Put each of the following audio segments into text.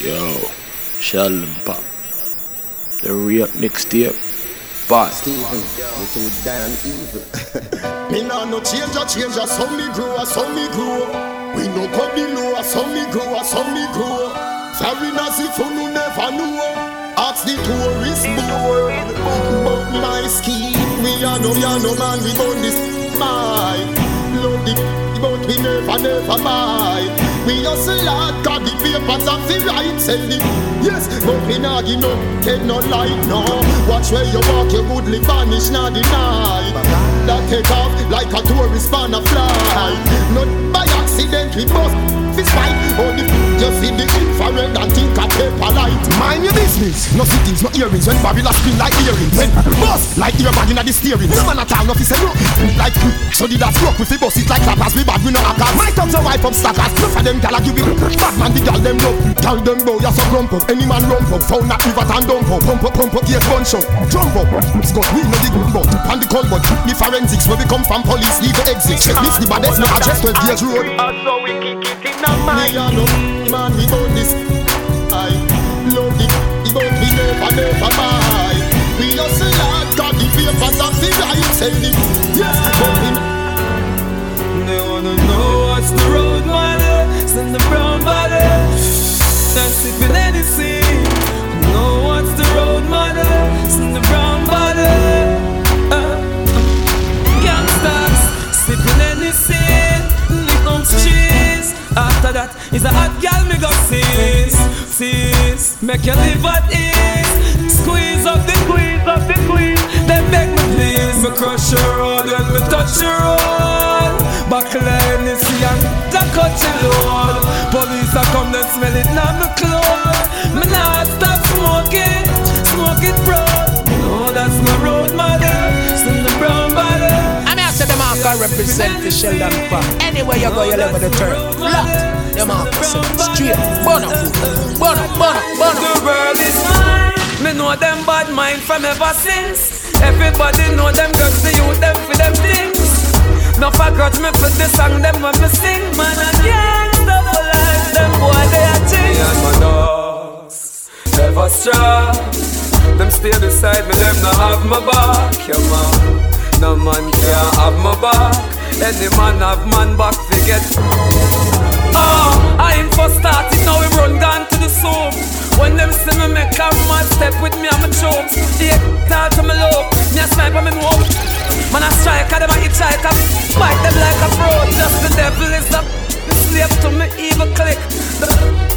Yo, Sheldon Pop. The real mixtape. Bye. Steven, you too damn evil. me nah no change a change a some me grow a some me grow. We no come below a some me grow a some me grow. Foreigners if you never know. Ask the tourist board. But my scheme, we are no, we are no man, we born this. My love the, but we never, never buy. We hustle hard, got the papers and the right sell it. Yes, but we not give no, take no light, no. Watch where you walk, your goodly vanish, not deny. That take off like a tourist on a fly. Not by accident, we bust fist fight. Oh, the you see the infrared and think a paper light. Mind your business. No cities, no earrings. When Babylon spin like earrings. When bust like earbag in the steering. No man at all, no fi say no. Like so did that stroke with the bus. It like clappers. We bad, we no hackers. My thumbs are wipe up stackers. Enough of them gal a give it. Bad man, the gal them love. Tell them bow, you so grump up. Any man rump up. Found that river and dump up. Pump up, pump up, gun shot. Jump up. Scott, we know the good but. And the cold but. The forensics where we come from police the exit. Check this, the baddest, no address 12 years road. So we kick it in the mind. Man, own this. I love it. Boat we never, never buy. We hustle hard, got the papers and the right sell it. Yes, we They wanna know what's the road model. Send the brown bottle. That's sipping anything. Know what's the road model. Send the brown bottle. After that is a hot gal me go sis, sis. Make you live at ease. Squeeze up the squeeze up the squeeze. Then make me please. Me crush your road when me touch your road. Buckle and the cut your. Police a come then smell it now me represent the Sheldon Pop. Anywhere you go, you live in the turn. Lock. The mark straight. Bono. Bono, bono, bono. The world is mine. Me know them bad mind from ever since. Everybody know them girls, the youth, them for them things. No forgot me for the song, them when me sing. Man, I can't stop life, them boy, they are ting. Me and my dogs, never strong. Them stay beside me, them not have my back, yeah man. No man can have my back. Any man have man back, forget. Ah, oh, I ain't for started, now we run down to the soup. When them see me make a mad step with me, I'm a choke. They talk to me low, me a sniper, me know. Man a strike, them a hitchhiker. Fight them like a pro, just the devil is the slave to me evil click. The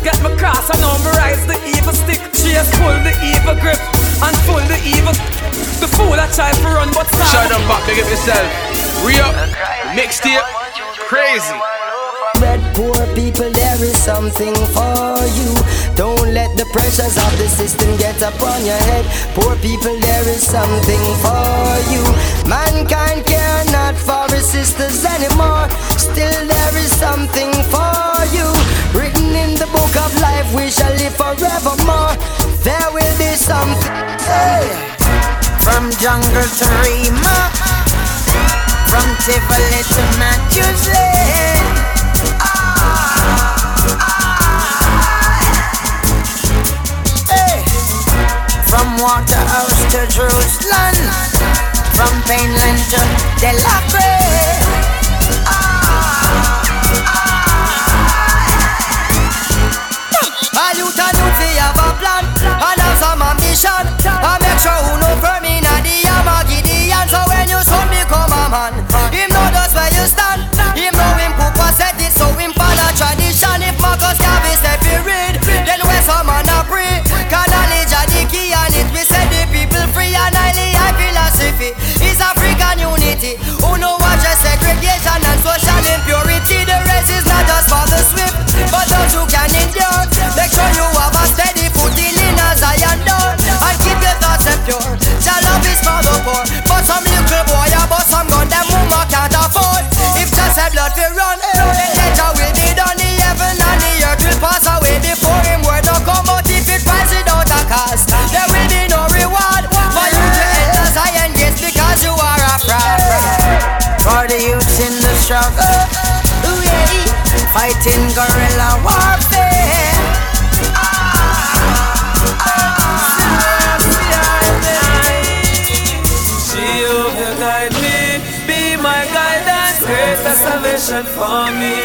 get me cross, I know me rise the evil stick. Chase pull the evil grip and pull the evil. The fool I try to run, but stop. Shut up, back, give yourself. Re up. Mixtape. Crazy. Red poor people, there is something for you. Don't let the pressures of the system get upon your head. Poor people, there is something for you. Mankind care not for his sisters anymore. Still, there is something for you. Written in the book of life, we shall live forevermore. There will be something. Hey. From jungle to Rima, from Tivoli to Matthews From Waterhouse to Jerusalem, from Painland to Delacre. A youth and youth fi have a plan? And have some ambition. And make sure who know firm in a the hammer Gideon So when you son become a man Him know just where you stand philosophy Is African unity. Who know what just segregation And social impurity? The race is not just for the swift But those who can endure. Make sure you have a steady footing in a Zion door. And keep your thoughts and pure. Your love is for the poor? But some little boy about some gun Them woman can't afford. If just a blood will run Then nature will be done. The heaven and the earth will pass away Before struggle. Ooh, yeah. Fighting guerrilla warfare. She overguide me, be my guidance, create salvation for me.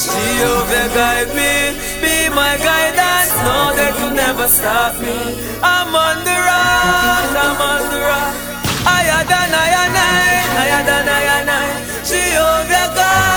She overguide me, be my guidance, know that you never stop me. I'm on the rock, I'm on the rock. I had I had a night, I had. Добряка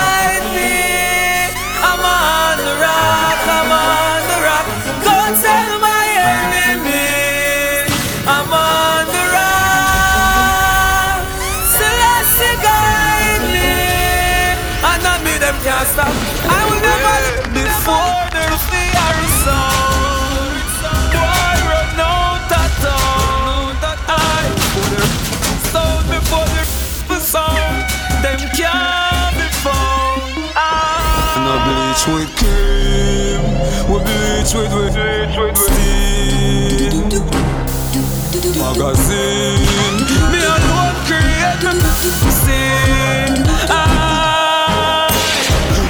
with cream, we bleach with with steam. Magazine, Me alone create sin. Ah.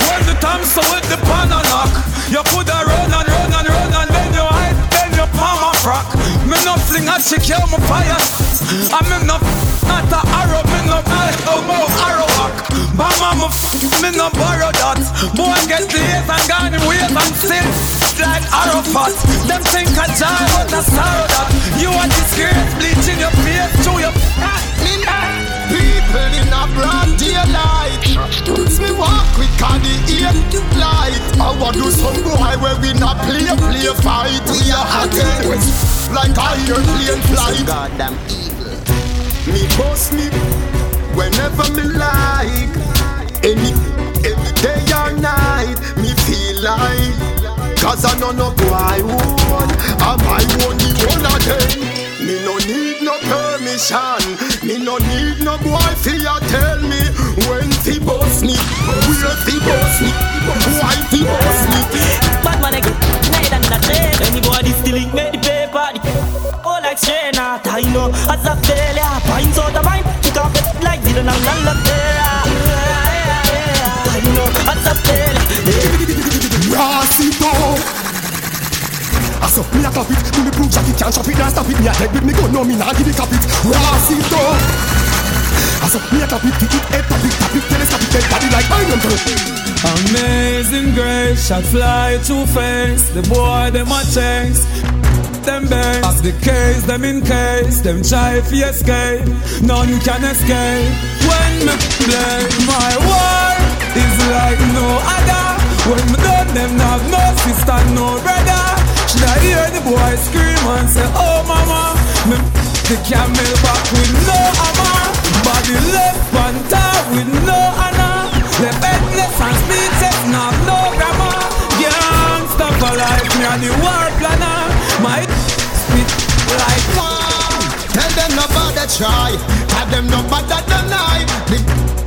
When the time so with the pan knock, you coulda run and run and run and then you hide, then you palm a frock. Me no fling a chick, you my fire. I me no not a arrow, me no oh no arrow back. Bama me f- me no borrow that. Boy get the hate and gone in ways and still like Arafat. Them think I die, but I sorrow that. You are disgrace, bleaching your face to your. People in a broad daylight Me walk with candy ear light I want do some boy where we not play, play fight We are hot like iron plane flight Goddamn evil. Me boss me whenever me like. Any, any day or night Me feel like. Cause I know no boy would. Am I one the one of Me no need no permission. Me no need no boy ya tell me When fi boss me Where fi boss me Why fi boss me. Bad man again, night and a day. Anybody stealing, make the paper. Like strain out, I know. As a failure, pints out of mine. Kick off it like Dylan and Lala I know, as a failure. Racito I saw me a clap it, do me prove jacket can't chop it, can't stop it. Me a dead with me gun, no me nah give it cap it. Racito I saw me a clap it, kick it, eh, head tap it, tap it, telescope it, dead body like iron Amazing grace, shot fly two face. The boy them a chase. Them As the case, them in case. Them try fi escape, none can escape. When me play, my war is like no other. When me done, them have no sister, no brother. Should I hear the boy scream and say, Oh mama, me the camel back with no hammer, body left panther with no honor. The headless and speechless, not no grammar. Gangsta for life, me and the war planner. My spit like Tell them no bother try. Tell them no bother deny. The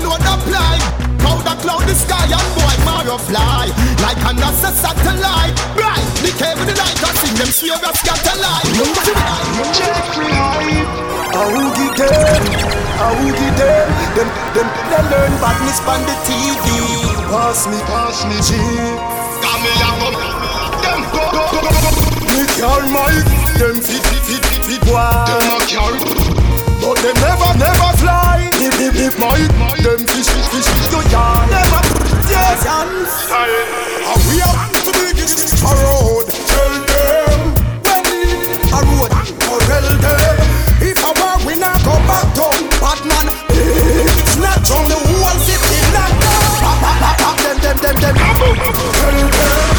load apply Cloud a cloud the sky and boy Mario fly. Like a NASA satellite. Bright The cable the light I sing them swear a scatter light check me hype. A woogie them, a woogie them. Them, them, they learn badness on the TV. Pass me, pass me, G. Come here come go Me them fit, fit, fit, fit, fit, boy. Them But they never, never fly. Hip, hip, hip, mic. Them fish, fish, fish, fish, no yard. Never, yes, hands. And we are the biggest a road. Tell them when a road. Oh, tell them if I war, we not go back down. Batman, it's not on the whole city. Not down. Pop, pop, pop, pop. Them, them, them, them. Tell them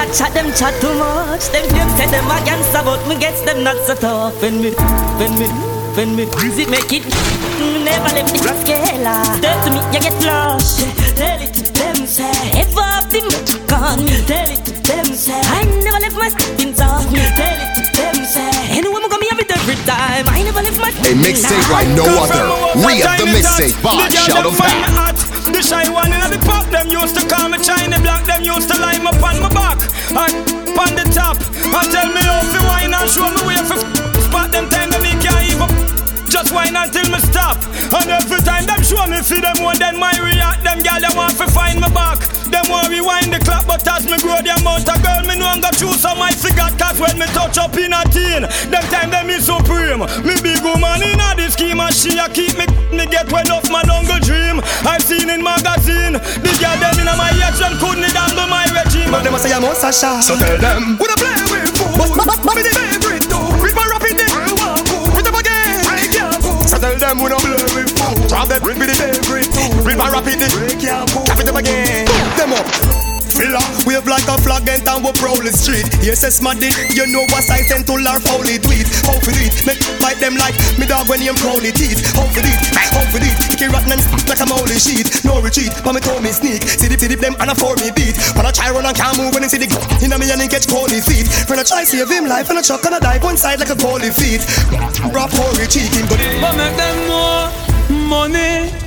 that chat them chat too much. Them them say them against about me gets them not so tough. When me, when me, when me, it make it. Never let the rascala. Tell to me you get lost. Tell it to them say, if I be on me. Tell it to them say, I never left my things off me. Tell it to them say, I'm gonna have it every time. I never left my A mixtape like no other. Re up the mixtape. Boss, shout of find power. hot. The shy one in the pop, them used to call me China black, them used to line up on my back and on the top. And tell me how to wine and show me where for spot them time that me can't even just wine until me stop. And every time them show me see them more than my react. Them gal they want to find me back. Them want rewind the clock, but as me grow the amount of girl me know I'm gonna choose some I forgot. Cause when me touch up in a teen, them time them is supreme. Me big woman in a the scheme and she a keep me me get well off my jungle dream. I've seen in magazine the girl them in my ex them couldn't handle my regime. But them a say I'm on Sasha. So tell them. Would I play with food? Be the favorite too. Tell them we don't blur with food. Drop them, bring me the debris. Rip and rapid it. Tap it them again. Them up. Filler, wave like a flag and town we prowl the street. Yes, it's my dick, you know what I send to our folly tweet. How for it, make bite them like me dog when him crowley teeth. How for it, how for it, kick rotten and like a molly sheet. No retreat, but me told me sneak. See the see them and a for me beat. When I try run and can't move when I see the in a me and catch cold feet. When I try save him life and I chuck and I dive one side like a cold feet. Rap for him, but But make them more money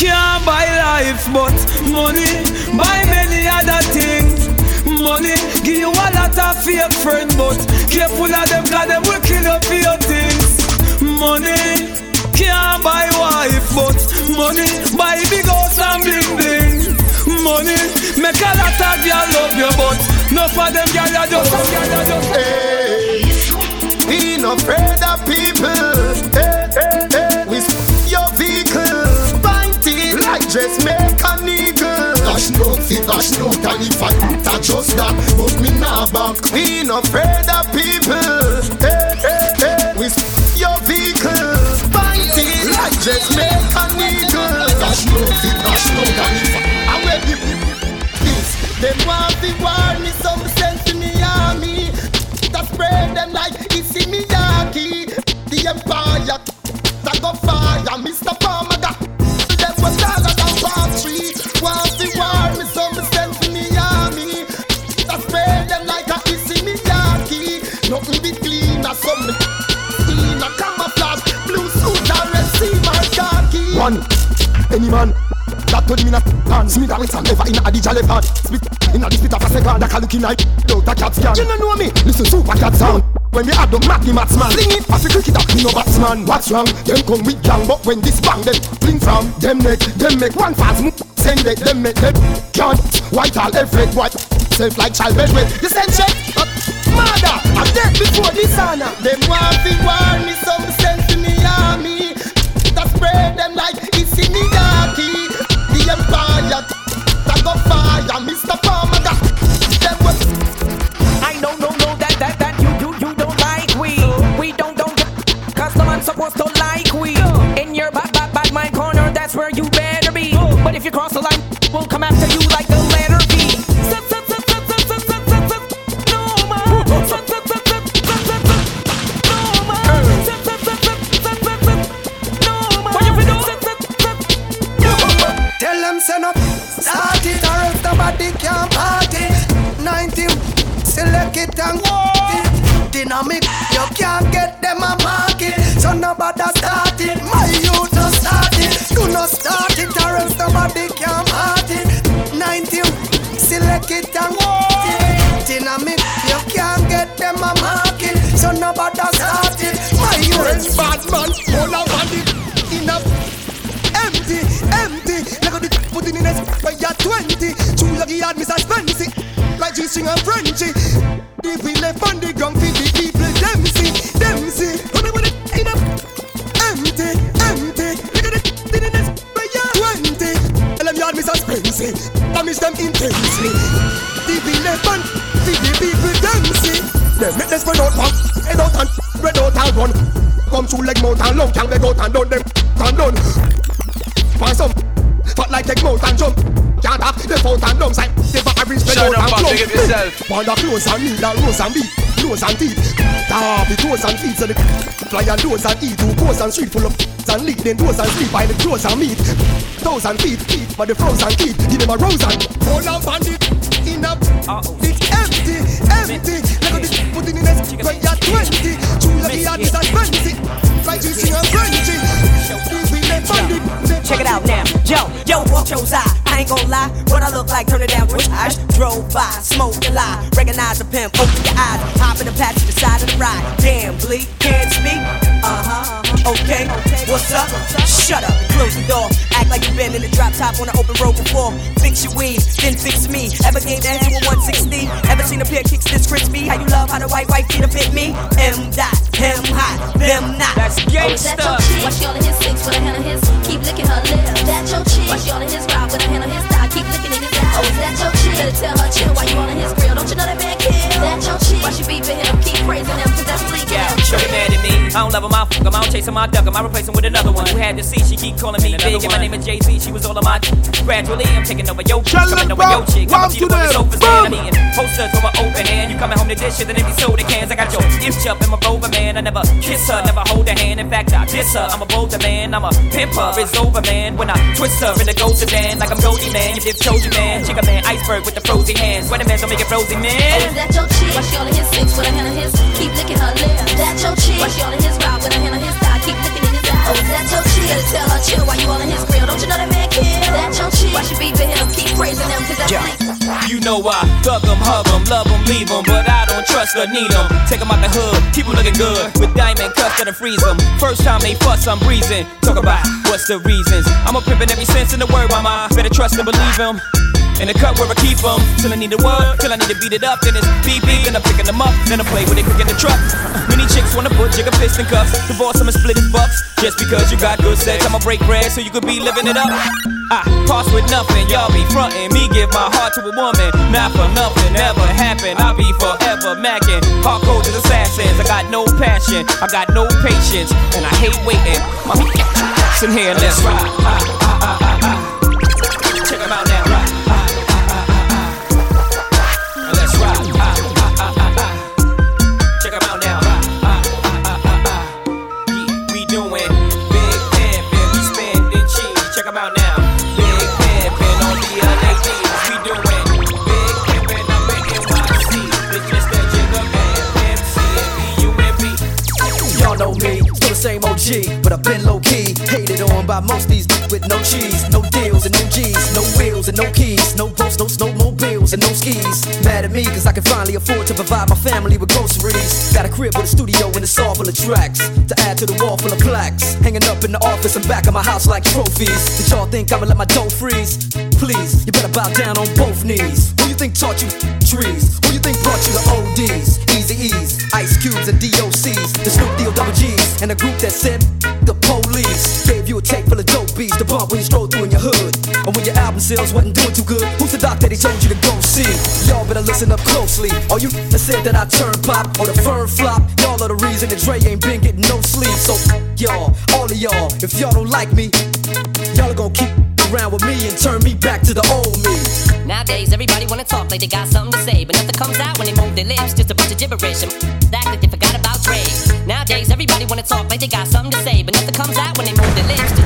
can't buy life, but money buy many other things. Money give you a lot of fake friend, but careful of them, cause them will kill for your things. Money can't buy wife, but money buy big house and bling bling. Money make a lot of girl love you, but no for them girl you just, girl you just. Hey, be not afraid of people. Hey, hey, Dash no fi dash no can if I that just that But me nah back. We no afraid of people. Hey hey hey We your vehicle. Fight it like dress make a nigga Dash no fi dash no if I wear the Them want fi war me some sense in the army. That spread them like Issey Miyake The empire that go fire Mr. Palmer got. Was One, any man. That told me not hands me that with some never in a DJ leopard Spit in a the spit of a second That can looking like out a cat scan You don't know me, listen super cat sound. When we add up Matty Matsman Sing it. As a cricketer, me no batsman What's wrong? Them come with gang But when this bang them Bling from. Them neck Them make one fast move. Send it, them make them Can't. White all effect White. Self like child bed with You send check Mother I'm dead before this honor. Them want to war me Some sense Mr. Palmer got Them I know, no, no, that, that, that you, you, you don't like we. We don't, don't cause no man's supposed to like we. In your bad, bad, bad mind corner, that's where you better be. But if you cross the line, we'll come after you like Dynamic You can't get them a market So nobody start it. My youth no start it Do not start it or else nobody can party. 90 Select it and walk it. Dynamic You can't get them a market So nobody start it. My youth. Bad man All want it Enough empty, empty. Like the put in a by ya twenty. True like he had me suspense like G string and Frenchy. If we left on the ground, intensely. If we left the people see. Them make them spread out, man. Head out and spread out and run. Come through like mouth and lung, can they go and done them and done. Find some fat like take mouth and jump. Can't have the foot and lungs like the battery spread Shut out and Bob, big up yourself. Pound the clothes and that rose and beat, nose and teeth. Tap the toes and feet, so the fly and doors and eat. Two coast and street full of and lead. Then doors and sleep by the clothes and meat. Thousand feet, feet, but the frozen keep. Give them a rose and hold on it. In a, it's empty, empty. Look at this, put it in a when you're twenty. True like he had this expensive. Like you sing a Frenchy. Check it out now. Yo, yo, watch your eye. I ain't gon' lie, what I look like, turn it down, twitch eyes. Drove by, smoke a lie, recognize the pimp, open your eyes, hop in the patch to the side of the ride. Damn, bleak, can't speak. Uh huh. Okay, what's up? Shut up, close the door. Act like you been in the drop top on an open road before. Fix your weave, then fix me. Ever gave that to a 160? Ever seen a pair kicks this crispy? How you love how the white white feet fit me? M dot, him hot, them not. That's gangsta. Oh, is that your chick? Why she all in his six with a hand on his? Keep licking her lips. That your chick? Watch y'all in his ride with a hand on his thigh? Keep licking in his ass. Oh, is that your chick? Better tell her chill. Why you all in his grill? Don't you know that man kill? That your chick? Why she beefing him? Keep praising him 'cause that's leaking Yeah, him. sure mad at me. I don't love him, I fuck him. I don't chase him, I duck him. I replace him with another one. Who had to see? She keep calling me big, and my name is Jay Z. She was all of my. Gradually, I'm taking over your chick, coming over your chick. I'm a One to on the them. sofa stand. I'm eating posters with my open hand. You coming home to dishes and empty soda cans. I got your itch up in my rover, man. I never kiss her, never hold her hand. In fact, I diss her. I'm a bolder man. I'm a pimper. It's over, man. When I twist her in the ghost sedan, like I'm Goldie, man. You dip Trojan, man. Chica, man. Iceberg with the frozen hands. Weather man, don't make it frozen, Oh, man. is that your chick? Why she all in his six with a hand on his? Keep licking her lips. That your chick? Why she all in his ride with a hand on his thigh? Keep licking in his ass. Oh, is that your chick? Better tell her chill. Why you all in his grill? Don't you know that man kill? That your chick? Why she beefing him? Keep praising him 'cause that's leaking. You know I thug 'em, hug 'em, love 'em, leave 'em, but I don't trust or need 'em. Take 'em out the hood, keep keep 'em looking good. With diamond cuffs that'll freeze 'em. First time they fuss, I'm breezing. Talk about what's the reasons. I'm a pimpin' every sense in the word, mama. Better trust and believe believe 'em. In the cup where I keep 'em. Till I need a word, till I need to beat it up. Then it's beep, then I'm picking them up. Then I play with it quick in the truck. Many chicks wanna put jigger fist in cuffs. Divorce and split his bucks. Just because you got good sex, I'ma break bread so you could be living it up. I pass with nothing, y'all be frontin'. Me give my heart to a woman, not for nothing, never happen. I'll be forever macking. Hardcore as assassins, I got no passion, I got no patience, and I hate waiting. Mommy, sit here let's ride. But I've been low key. Hated on by most these with no cheese, no deals and no G's, no wheels and no keys, no boats, no snowmobiles and no skis. Mad at me cause I can finally afford to provide my family with groceries. Got a crib with a studio and it's all full of tracks to add to the wall full of plaques. Hanging up in the office and back of my house like trophies. Did y'all think I'ma let my dough freeze? Please, you better bow down on both knees. Who you think taught you trees? Who you think brought you the ODs, Easy E's, Ice Cubes and DOCs, the Snoop Deal Double G's, and a group that said the police gave you a tape full of dope beats to bump when you stroll Sales wasn't doing too good, who's the doc that he told you to go see? Y'all better listen up closely. All you that said that I turn pop or the firm flop, y'all are the reason that Dre ain't been getting no sleep. So y'all, all of y'all, if y'all don't like me, y'all are gonna keep around with me and turn me back to the old me. Nowadays, everybody wanna talk like they got something to say, but nothing comes out when they move their lips. Just a bunch of gibberish and act like they forgot about Dre. Nowadays, everybody wanna talk like they got something to say, but nothing comes out when they move their lips.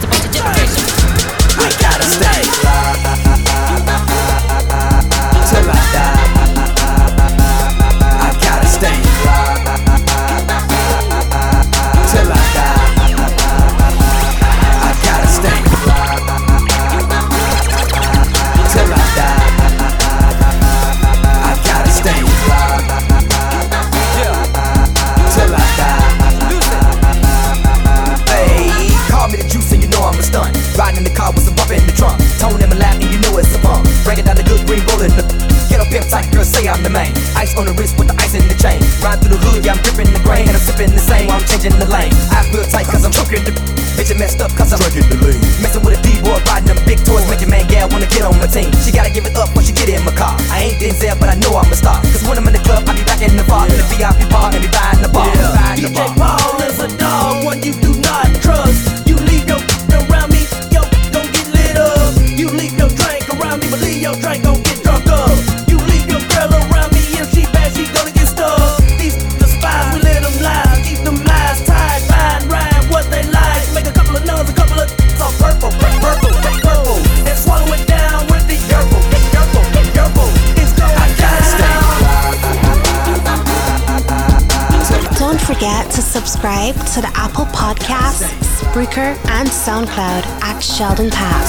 Spreaker, and SoundCloud at Sheldon Path.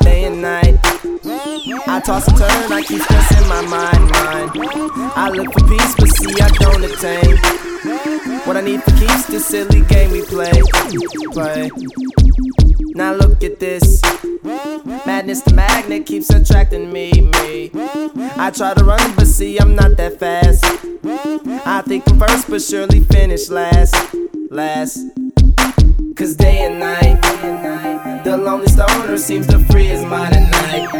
Day and night. I toss and turn, I keep stressing my mind, mind. I look for peace, but see I don't attain. What I need for keeps this silly game we play, play. Now look at this. Madness, the magnet keeps attracting me, me. I try to run, but see I'm not that fast. I think I'm first, but surely finish last, last. Cause day and night, the lonely stoner seems to free his mind at night.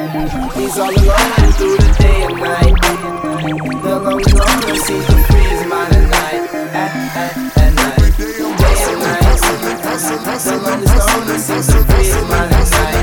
He's all alone through the day and night. The lonely loner seems to free his mind at night. At, at, at night. Day and night. The lonely stoner seems to free his mind at night.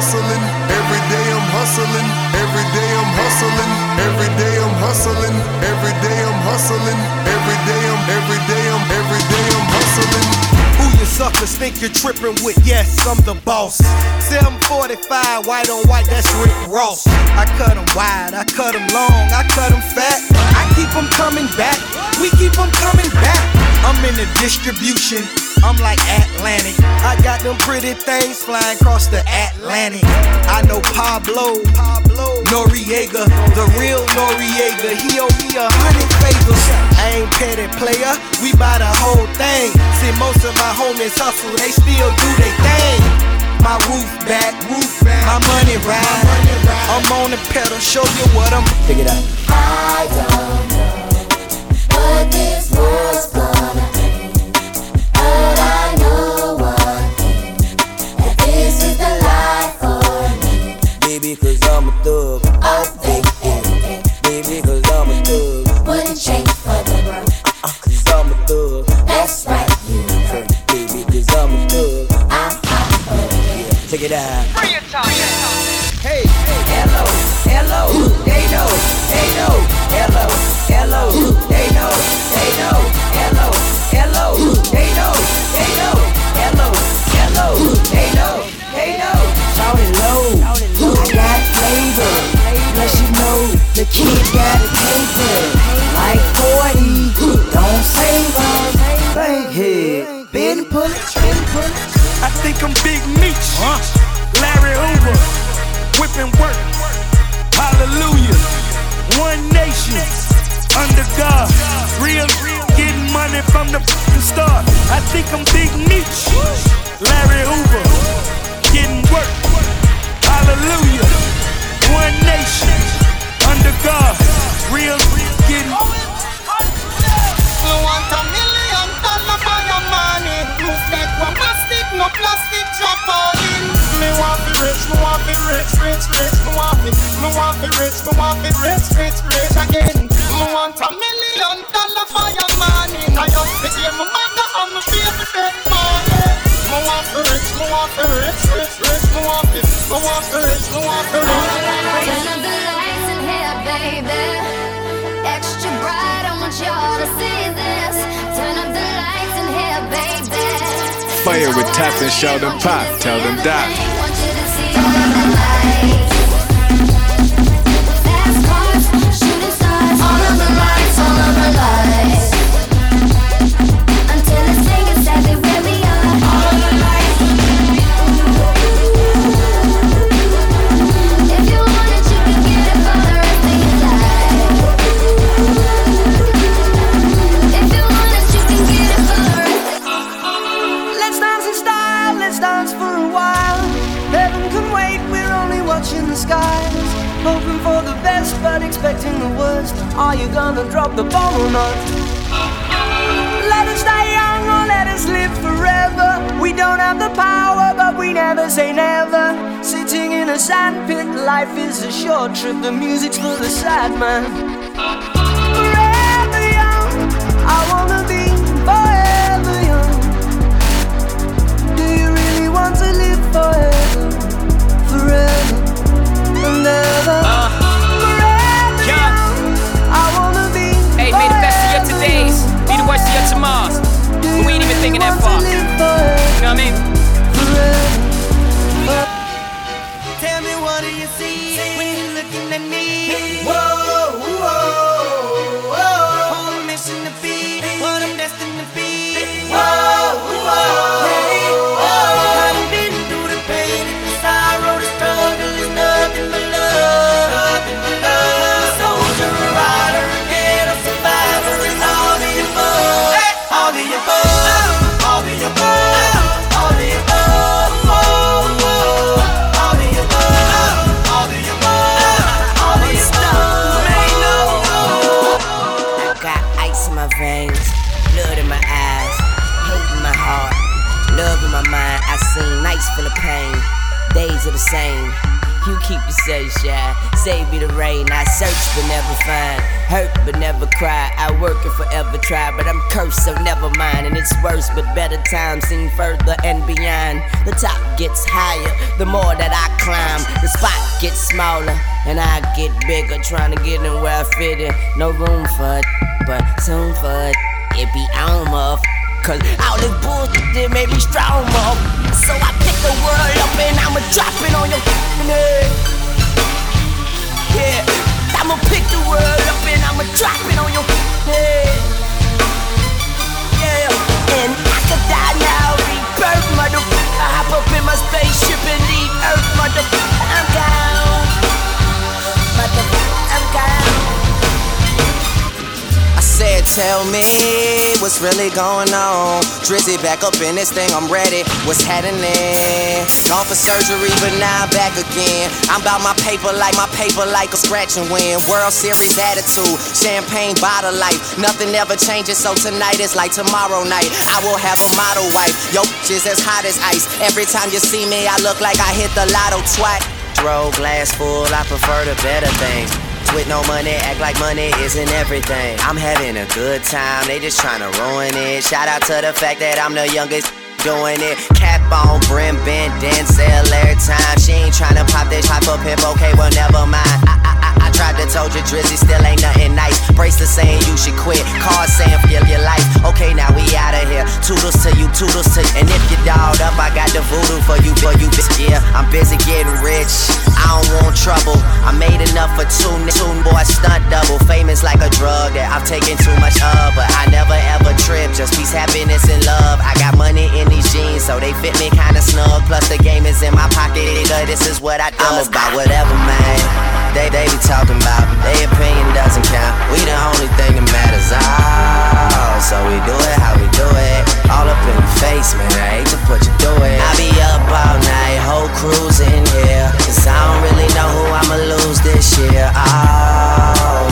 hustling, every day I'm hustling, every day I'm hustling, every day I'm hustling, every day I'm hustling, every day I'm every day I'm every day I'm hustling. Who you suckers think you're tripping with? Yes, I'm the boss. 745, white on white, that's Rick Ross. I cut 'em wide, I cut 'em long, I cut 'em fat. I keep 'em coming back, we keep 'em coming back. I'm in the distribution, I'm like Atlantic. I got them pretty things flying across the Atlantic. I know Pablo, Noriega, the real Noriega. He owe me a hundred favors. I ain't petty player, we buy the whole thing. See, most of my homies hustle, they still do their thing. My roof back, roof back, my money ride. I'm on the pedal, show you what I'm. Figure it out. I don't know what this was gonna a thug. Think I'm Big Meech, with them Pop. Tell them that. Mind. I seen nights full of pain, days are the same. You keep say shy, save me the rain. I search but never find, hurt but never cry. I work and forever try, but I'm cursed, so never mind. And it's worse, but better times seem further and beyond. The top gets higher, the more that I climb. The spot gets smaller, and I get bigger, trying to get in where I fit in. No room for it, but soon for it, it be on, motherfucker. Cause all this bullshit that made me strong, motherfucker. So I pick the world up and I'ma drop it on your head. Yeah, I'ma pick the world up and I'ma drop it on your head. Yeah, and I could die now, rebirth, motherfucker. I hop up in my spaceship and leave Earth, motherfucker. I'm gone. Motherfucker, I'm gone. Said, tell me what's really going on. Drizzy back up in this thing, I'm ready. What's happening? Gone for surgery, but now I'm back again. I'm about my paper like my paper like a scratch and win. World Series attitude, champagne bottle life. Nothing ever changes, so tonight is like tomorrow night. I will have a model wife. Yo, she's as hot as ice. Every time you see me, I look like I hit the lotto twat. Throw glass full, I prefer the better things. With no money, act like money isn't everything. I'm having a good time, they just tryna ruin it. Shout out to the fact that I'm the youngest doing it. Cap on, brim bent, sell every time. She ain't tryna pop this pop up pimp, okay, well, never mind. I, I, I, I tried to told you Drizzy still ain't nothing nice. Bracelet saying you should quit, card saying feel your life. Okay, now we out of here. Toodles to you, toodles to you. And if you dolled up, I got the voodoo for you, for you, bitch. Yeah, I'm busy getting rich. I don't want trouble. I made enough for two, I've taken too much of, but I never ever trip. Just peace, happiness, and love. I got money in these jeans, so they fit me kinda snug. Plus the game is in my pocket, nigga. This is what I do. I'm about whatever, man. They they be talking about. Their opinion doesn't count. We the only thing that matters. Oh, so we do it how we do it. All up in your face, man. I hate to put you through it. I be up all night, whole crew's in here. Cause I don't really know who I'ma lose this year. Oh,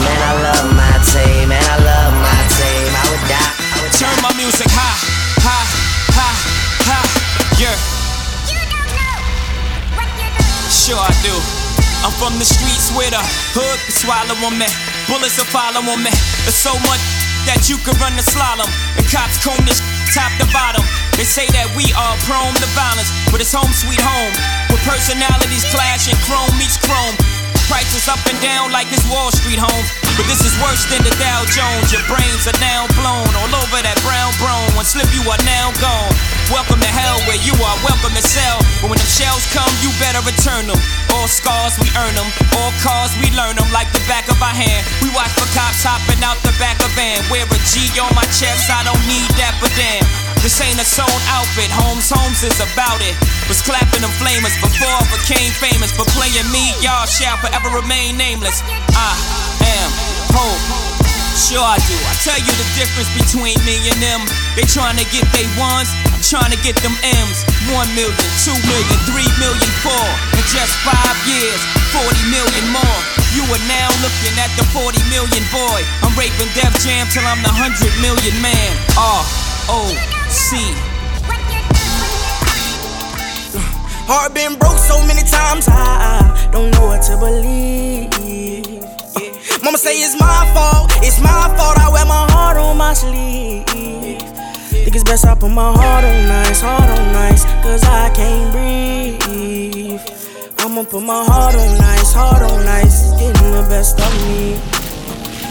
from the streets where the hood can swallow on me. Bullets will follow on me. There's so much that you could run the slalom. And cops comb this top to bottom. They say that we are prone to violence, but it's home sweet home. Where personalities clash and chrome meets chrome. Prices up and down like it's Wall Street home. But this is worse than the Dow Jones. Your brains are now blown all over that brown brown. One slip, you are now gone. Welcome to hell where you are welcome to sell. But when them shells come, you better return them. All scars, we earn them. All cars, we learn them like the back of our hand. We watch for cops hopping out the back of van. Wear a G on my chest, I don't need that, but damn. This ain't a sewn outfit, Holmes Holmes is about it. Was clapping them flamers before I became famous. For playing me, y'all shall forever remain nameless. I am home. Sure I do. I tell you the difference between me and them. They trying to get they ones, I'm trying to get them M's. One million, two million, three million, four. In just five years, 40 million more. You are now looking at the 40 million boy. I'm raping Def Jam till I'm the 100 million man. R O C. Heart been broke so many times, I don't know what to believe. Say it's my fault, it's my fault. I wear my heart on my sleeve. Think it's best I put my heart on ice, heart on ice, cause I can't breathe. I'ma put my heart on ice, heart on ice, getting the best of me.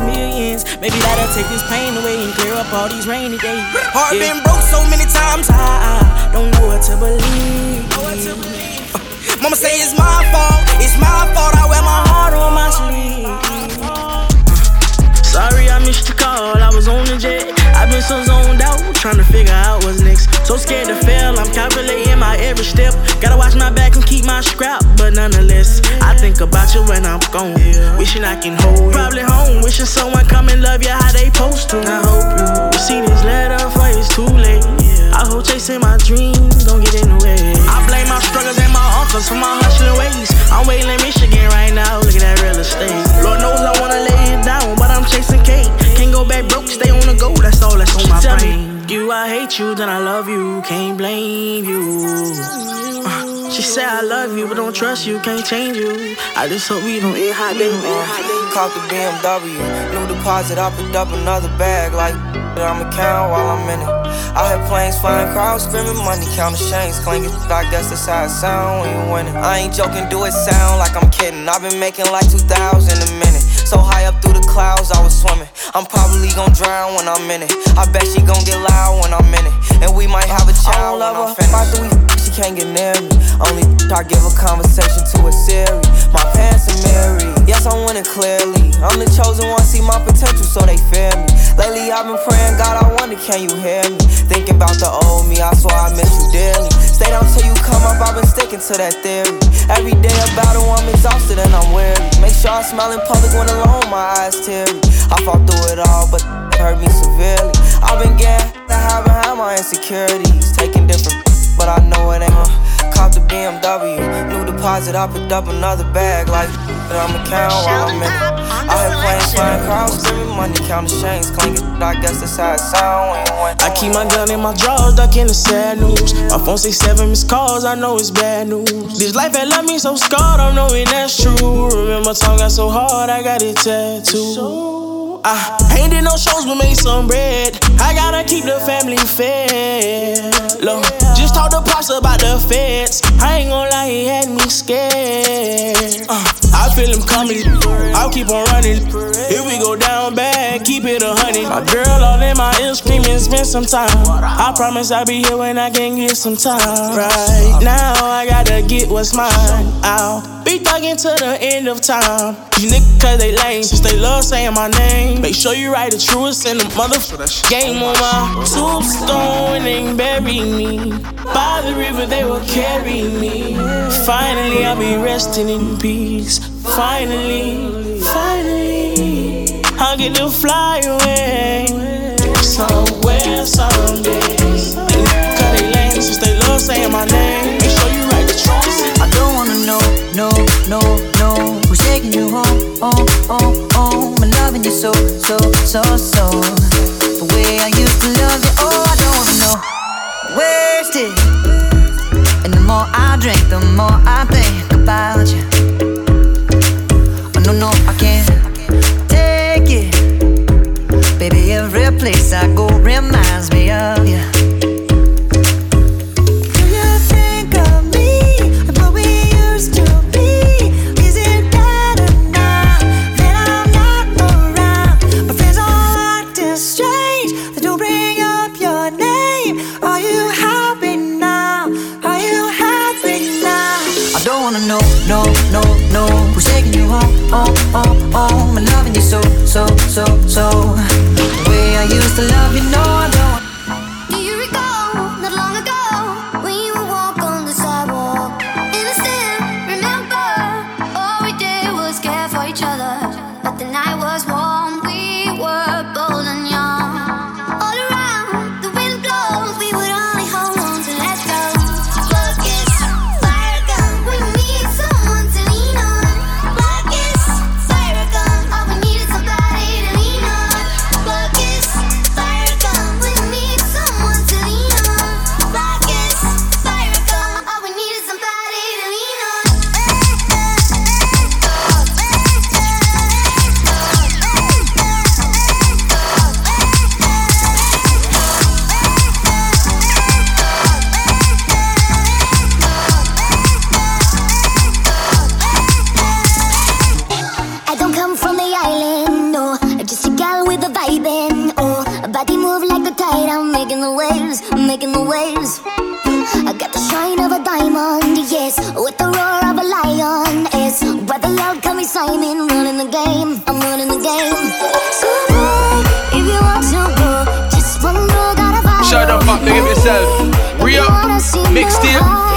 millions. Maybe that'll take this pain away and clear up all these rainy days. Heart Yeah. been broke so many times, I, I don't know what to believe. Uh, Mama say it's my fault, it's my fault. I wear my heart on my sleeve. Sorry, I missed your call. I was on the jet. I've been so zoned out, trying to figure out what's So scared to fail, I'm calculating my every step. Gotta watch my back and keep my scrap, but nonetheless, I think about you when I'm gone. Wishing I can hold you. Probably home, wishing someone come and love you how they supposed to. I hope you see this letter before it's too late. I hope chasing my dreams don't get in the way. I blame my struggles and my uncles for my hustling ways. I'm waiting in Michigan right now, look at that real estate. Lord knows I wanna lay it down, but I'm chasing cake. Can't go back broke, stay on the go, that's all that's on my brain. You, I hate you, then I love you, can't blame you. Uh, she said I love you, but don't trust you, can't change you. I just hope we don't get hot, baby. Caught the BMW, new deposit, I picked up another bag like that I'ma count while I'm in it. I hear planes flying, crowds screaming, money counting chains clinking. I guess that's how it sound when you winning. I ain't joking, do it sound like I'm kidding. I've been making like 2,000 a minute. High up through the clouds, I was swimming. I'm probably gon' drown when I'm in it. I bet she gon' get loud when I'm in it. And we might have a child when I'm finished. After we she can't get near me. Only I give a conversation to a Siri. My pants are married. Yes, I'm winning clearly. I'm the chosen one, see my potential, so they fear me. Lately, I've been praying, God, I wonder, can you hear me? Thinking about the old me, I swear I miss you dearly. Stay down till you come up, I've been sticking to that theory. Every day a battle, I'm exhausted and I'm weary. Make sure I smile in public when alone, my eyes teary. I fought through it all, but it hurt me severely. I've been getting to having had my insecurities, taking different, but I know it ain't. Uh, Cop the BMW, new deposit, I picked up another bag like that I'ma count while I'm in it. I heard planes flying, crowds screaming, money counting chains clinking. I guess that's how it sound when you went. I keep my gun in my drawers, ducking the sad news. My phone say seven missed calls, I know it's bad news. This life had left me so scarred, I'm knowing that's true. Remember, tongue got so hard, I got it tattooed. I ain't did no shows, but made some bread. I gotta keep the family fed. Look, just talk to pops about the feds. I ain't gonna lie, he had me scared. Uh, I feel him coming, I'll keep on running. If we go down bad, keep it a hundred. My girl all in my ear screaming, spend some time. I promise I'll be here when I can get some time. Right now, I gotta get what's mine. I'll be thugging to the end of time. These niggas, cause they lame, since they love saying my name. Make sure you write the truest in the motherfucker game on my tombstone and bury me. By the river, they will carry me. Finally, I'll be resting in peace. Finally, finally, I'll get to fly away somewhere someday. Cause they lame they love saying my name. Make sure you write the truest. I don't wanna know, no, no, no taking you home, oh, oh, oh I'm loving you so, so, so, so. The way I used to love you, oh, I don't wanna know. Wasted. And the more I drink, the more I think about you. Oh, no, no, I can't take it. Baby, every place I go reminds me of you I to love you, no, yourself. Re mixtape.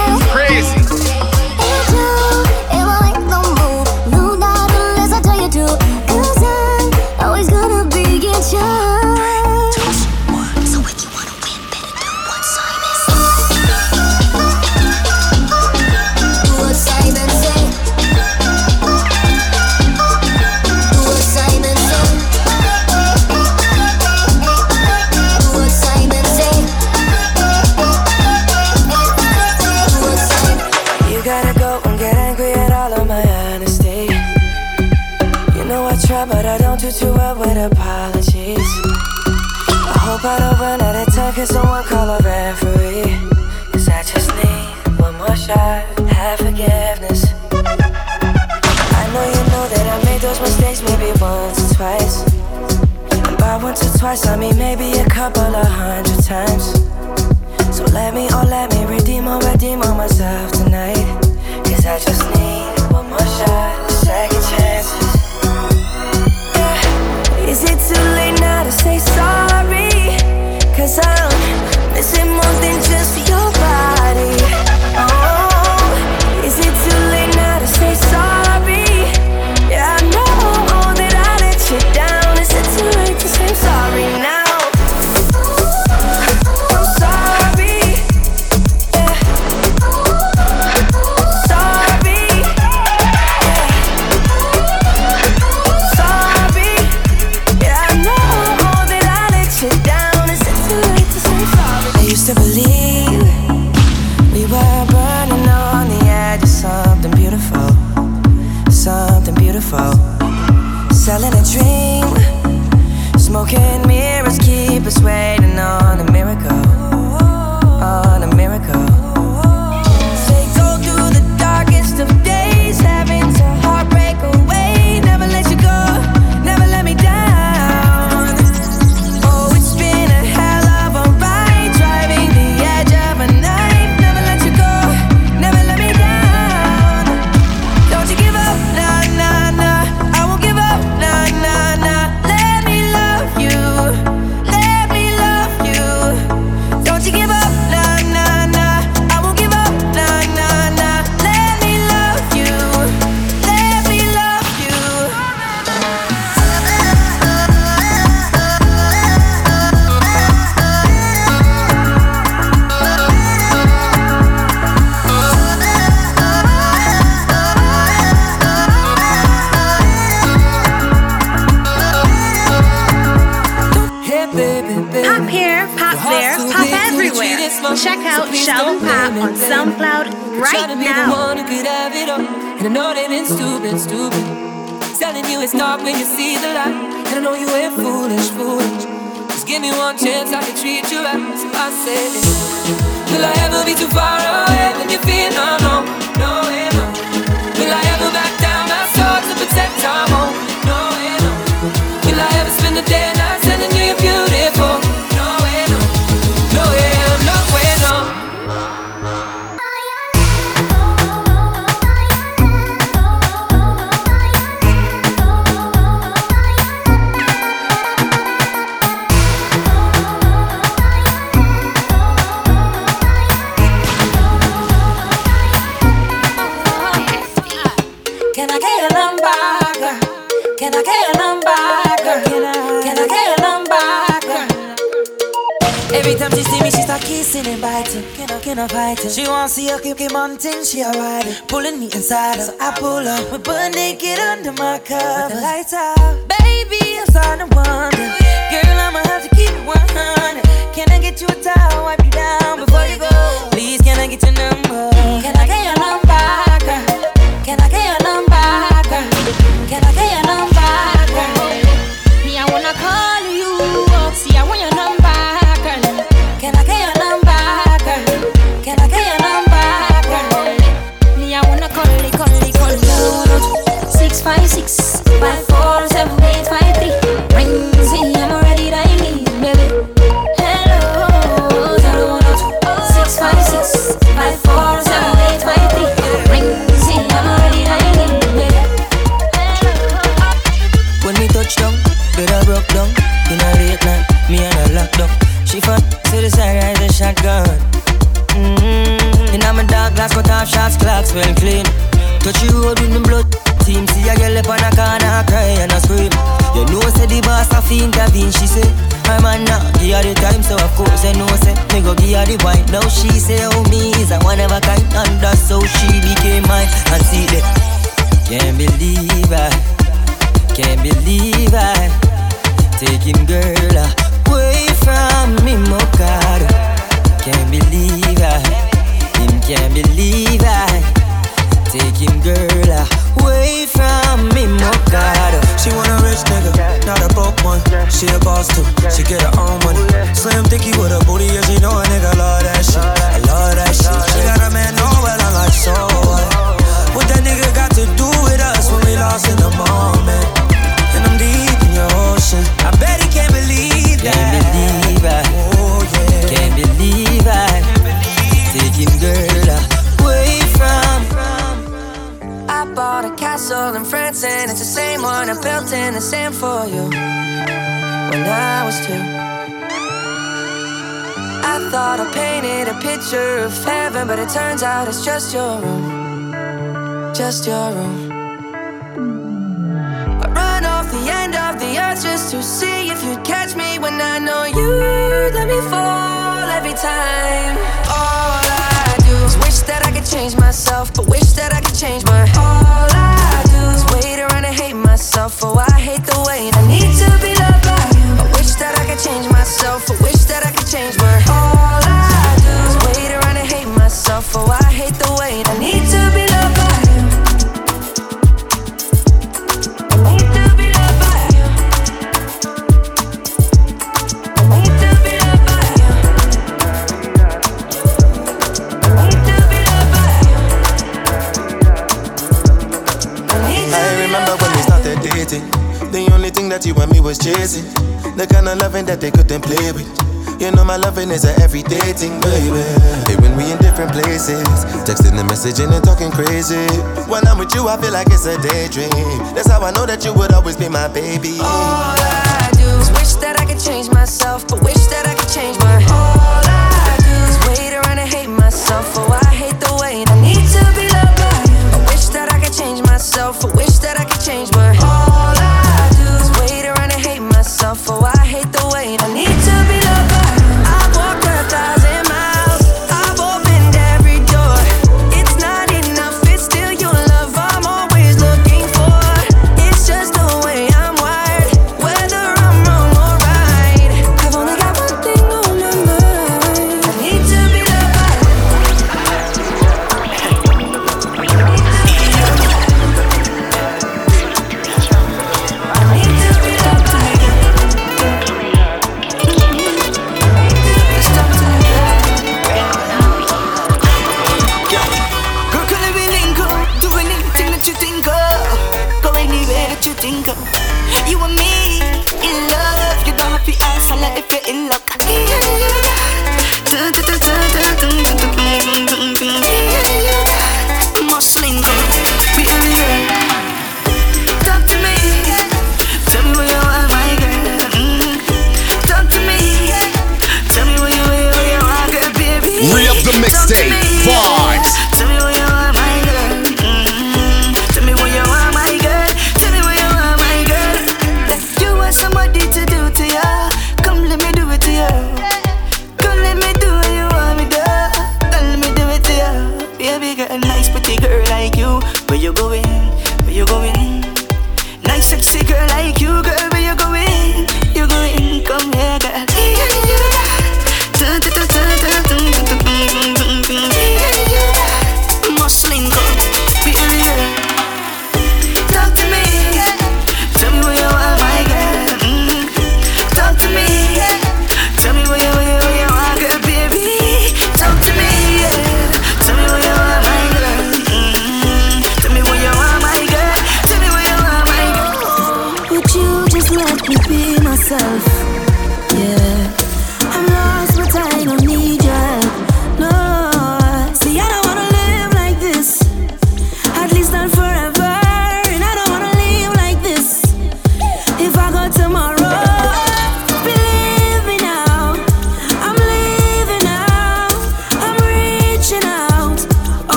twice, I mean maybe a couple of hundred times. So let me, oh let me redeem or redeem on myself tonight. Cause I just need one more shot, second chance. out Sheldon Pop on SoundCloud right now. And I know that it's stupid, stupid. Telling you it's dark when you see the light. And I know you ain't foolish, foolish. Just give me one chance, I can treat you right. So I said, Will I ever be too far away when you feel no, no, no, no? Will I ever back down my sword to protect our home? No, no. Will I ever spend the day and night telling you? kissing and biting. Can I, can I fight it? She wants to see a kicking mountain, she a riding. Pulling me inside her, so I pull up. We burn naked under my car, With the lights out. Baby, I'm starting to wonder. Girl, I'ma have to keep it 100. Can I get you a towel, wipe you down before you go? Please, can I get your number? Can I get your number, girl? Can I get your number, girl? Can I get your She fun to the side, ride the shotgun. Mm-hmm. In my dark glass, cut off shots, clocks well clean. Touch you road with me blood. Team see a girl up on a corner, cry and a scream. You know, say the boss a fi intervene. She say, her man not give her the time, so of course I know say me go give her the wine. Now she say, oh me is a one of a kind, and that's how she became mine. And see that, can't believe I, can't believe I, taking girl ah, away from me, my God. Can't believe I, him can't believe I, taking girl ah, away from me, my God. She want a rich nigga, not a broke one. She a boss too, she get her own money. Slim thicky with a booty, yeah, she know a nigga love that shit. I love that shit. She got a man, know well, I'm like, so what? What that nigga got to do with us when we lost in the moment? And I'm deep in your ocean. I bet he can't believe that. Can't believe I, Oh yeah. can't believe I, taking girl away from. I bought a castle in France and it's the same one I built in the sand for you when I was two. I thought I painted a picture of heaven, but it turns out it's just your room, just your room. Off the end of the earth just to see if you'd catch me when I know you let me fall every time. All I do is wish that I could change myself, but wish that I could change my. All I do is wait around and hate myself. Oh, I hate the way I need to be loved by you. I wish that I could change myself, but wish that I could change my. The kind of loving that they couldn't play with. You know my loving is a everyday thing, baby. Even we in different places, texting and messaging and talking crazy. When I'm with you, I feel like it's a daydream. That's how I know that you would always be my baby. All I do is wish that I could change myself, but wish that I could change my.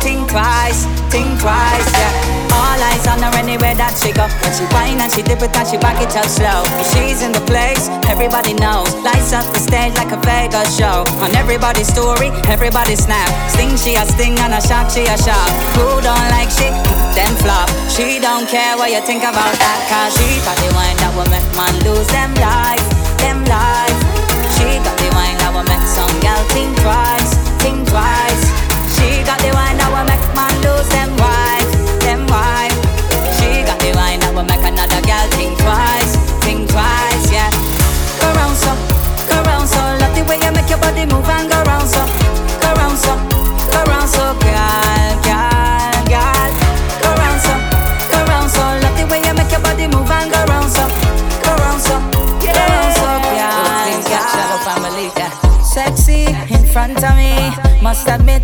Think twice, think twice, yeah. All eyes on her anywhere that she go. When she whine and she dip it and she back it up slow. She's in the place, everybody knows. Lights up the stage like a Vegas show. On everybody's story, everybody snap. Sting she a sting and a shock she a shock. Who don't like she? Then flop. She don't care what you think about that, cause she got the wine that will make man lose them life, them life. She got the wine that will make some gal think twice, think twice. She got the wine that will make man lose them wife, them wife. She got the wine that will make another gal think twice, think twice, yeah. Go round so, go round so, love the way you make your body move and go round so, go round so, go round so,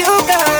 You, girl.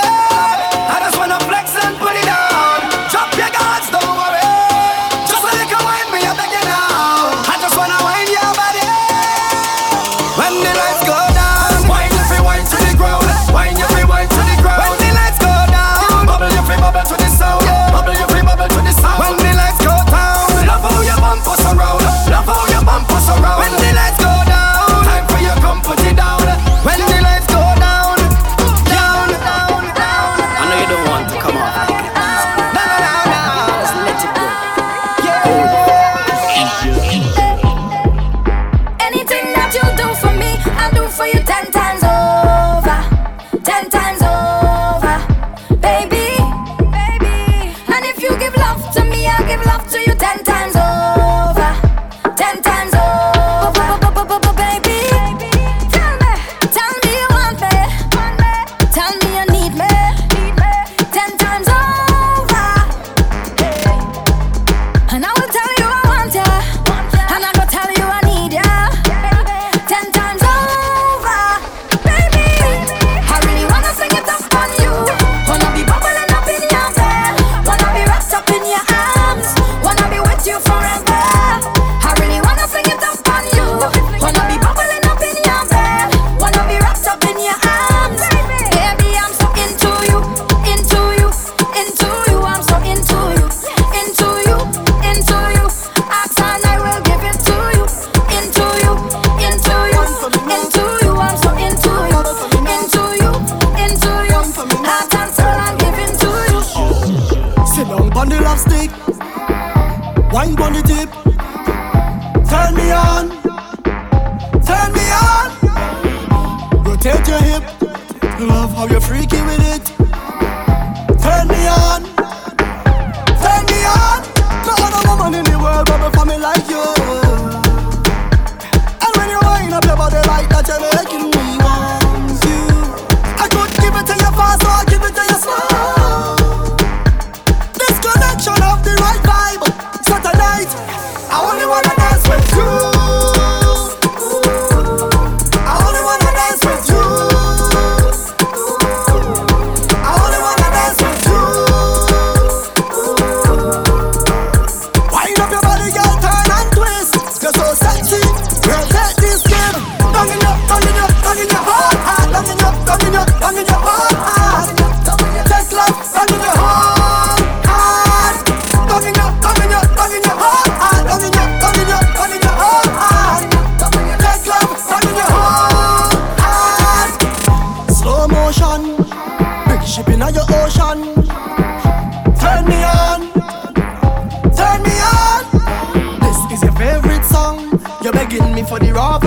For the raw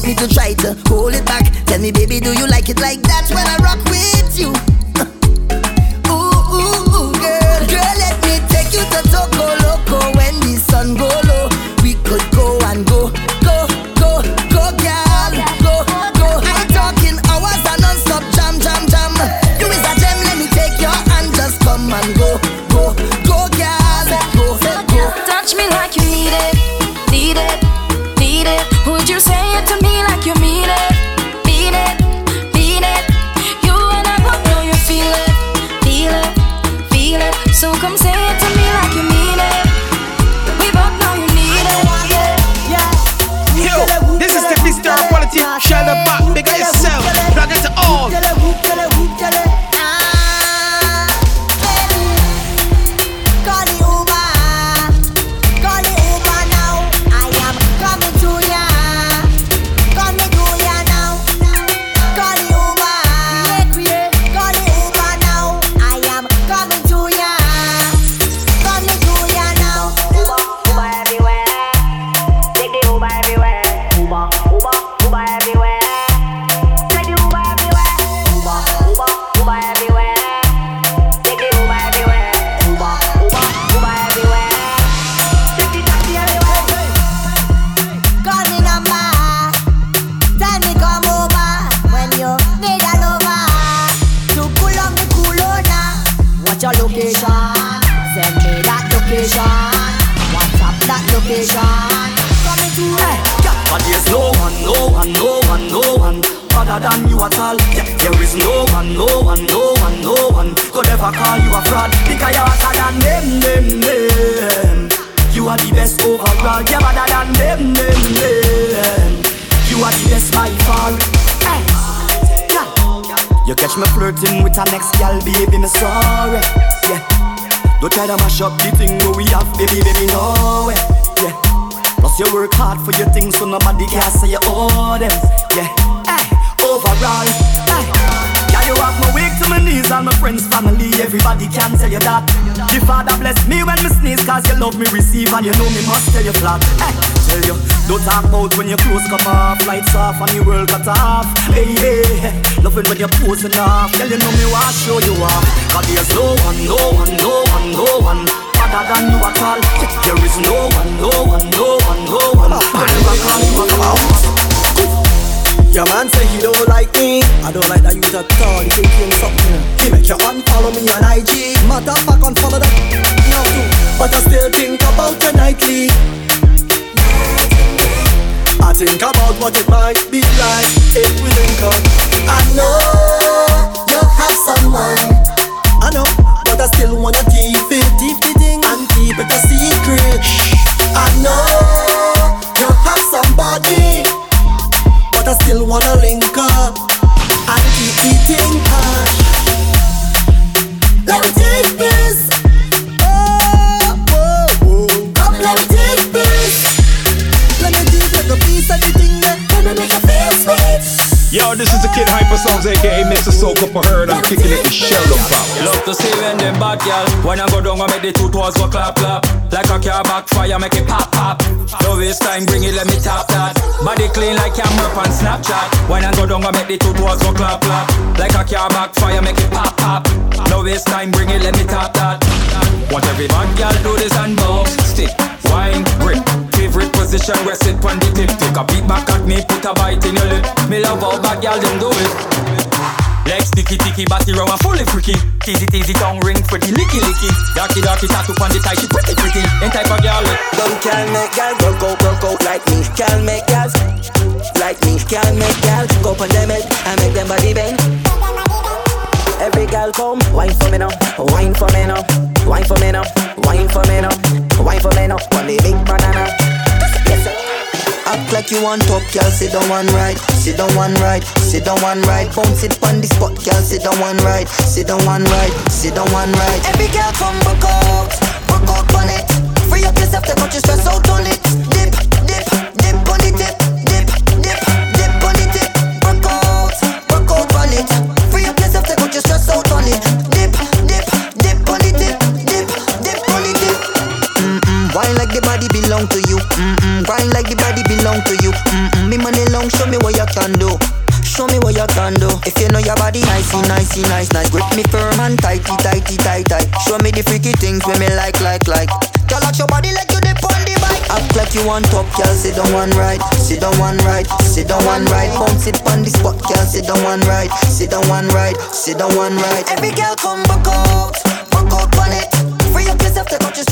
want me to try to hold it back? Tell me, baby, do you like it like that when I could call you a fraud because you're hotter than them, them, them. You are the best overall. You're better than them, them, them. You are the best by far. Hey. Yeah. You catch me flirting with a next gal, baby, me sorry. Yeah. Don't try to mash up the thing that we have, baby, baby, no way. Yeah. Plus you work hard for your things so nobody can say you owe them. Yeah, hey, overall, hey. You have my wake to my knees, all my friends, family, everybody can tell you that. The Father bless me when me sneeze, cause you love me receive and you know me must tell you flat. Hey, tell you, don't talk about when your clothes come off, lights off and your world cut off. Hey, hey, loving when you're posing off, girl you know me want show you off. Cause there's no one, no one, no one, no one other than you at all. There is no one, no one, no one, no one. I Your man say he don't like me. I don't like that you at all. He think him something. He make you unfollow me on IG. Matter of fact, unfollow that. No, but I still think about you nightly. I think about what it might be like if we link up. I know you have someone. I know, but I still wanna keep it, keep the thing and keep it a secret. I know you have somebody, I still wanna link up and keep thing hush. Let me take this. Oh, whoa, whoa. Come, let me take this. Let me give you a piece of the thing let me make you feel sweet. Yo, this is the Kid Hyper Songs, aka Mr. Soak Up a Herd. I'm kicking it with Sheldon Pop. Love to see when them bad gal When I go down I make the two toes go clap clap. Like a car backfire make it pop pop. No waste time bring it let me tap that. Body clean like camera on Snapchat. When I go down I make the two toes go clap clap. Like a car backfire make it pop pop. No waste time bring it let me tap that. Want every bad gal do this and bounce Stick, wine, grip Favorite position rest it on the tip Take a beat back at me put a bite in your lip Me love how bad gal them do it Leg sticky ticky, body round and fully freaky. Teasy teasy tongue ring for the licky licky. Darky darky tattoo on the tie, she pretty pretty. Ain't type of girl. Don't can make gal broke out, broke out like me. Can make gal like me. Can make gal go on them head and make them body bend. Every gal come, wine for me now, wine for me now, wine for me now, wine for me now, wine for me now. On the big banana. Act like you want top, girl. Sit down one right, sit down one right, sit down one right. Bounce it on the spot, girl. Sit down one right, sit down one right, sit down one right. Every girl come back out, back out on it. Free up yourself, take out your stress out on it. Dip, dip, dip on the tip, dip, dip, dip on the tip. Back out, back out on it. Free up yourself, take out your stress out on it. Like the body belong to you. Mm-mm, wine like the body belong to you. Mm-mm, me money long, show me what you can do. Show me what you can do. If you know your body nicey, nicey, nice, nice. Grip me firm and tighty, tighty, tight, tight. Show me the freaky things when me like, like, like. Girl, lock your body like you dip on the bike. Act like you want top, girl. Sit down one right, sit down one right, sit down one right. Bounce it on the spot, girl. Sit down one right, sit down one right, sit down one right. Every girl come back out, back out on it. Free up yourself, take out your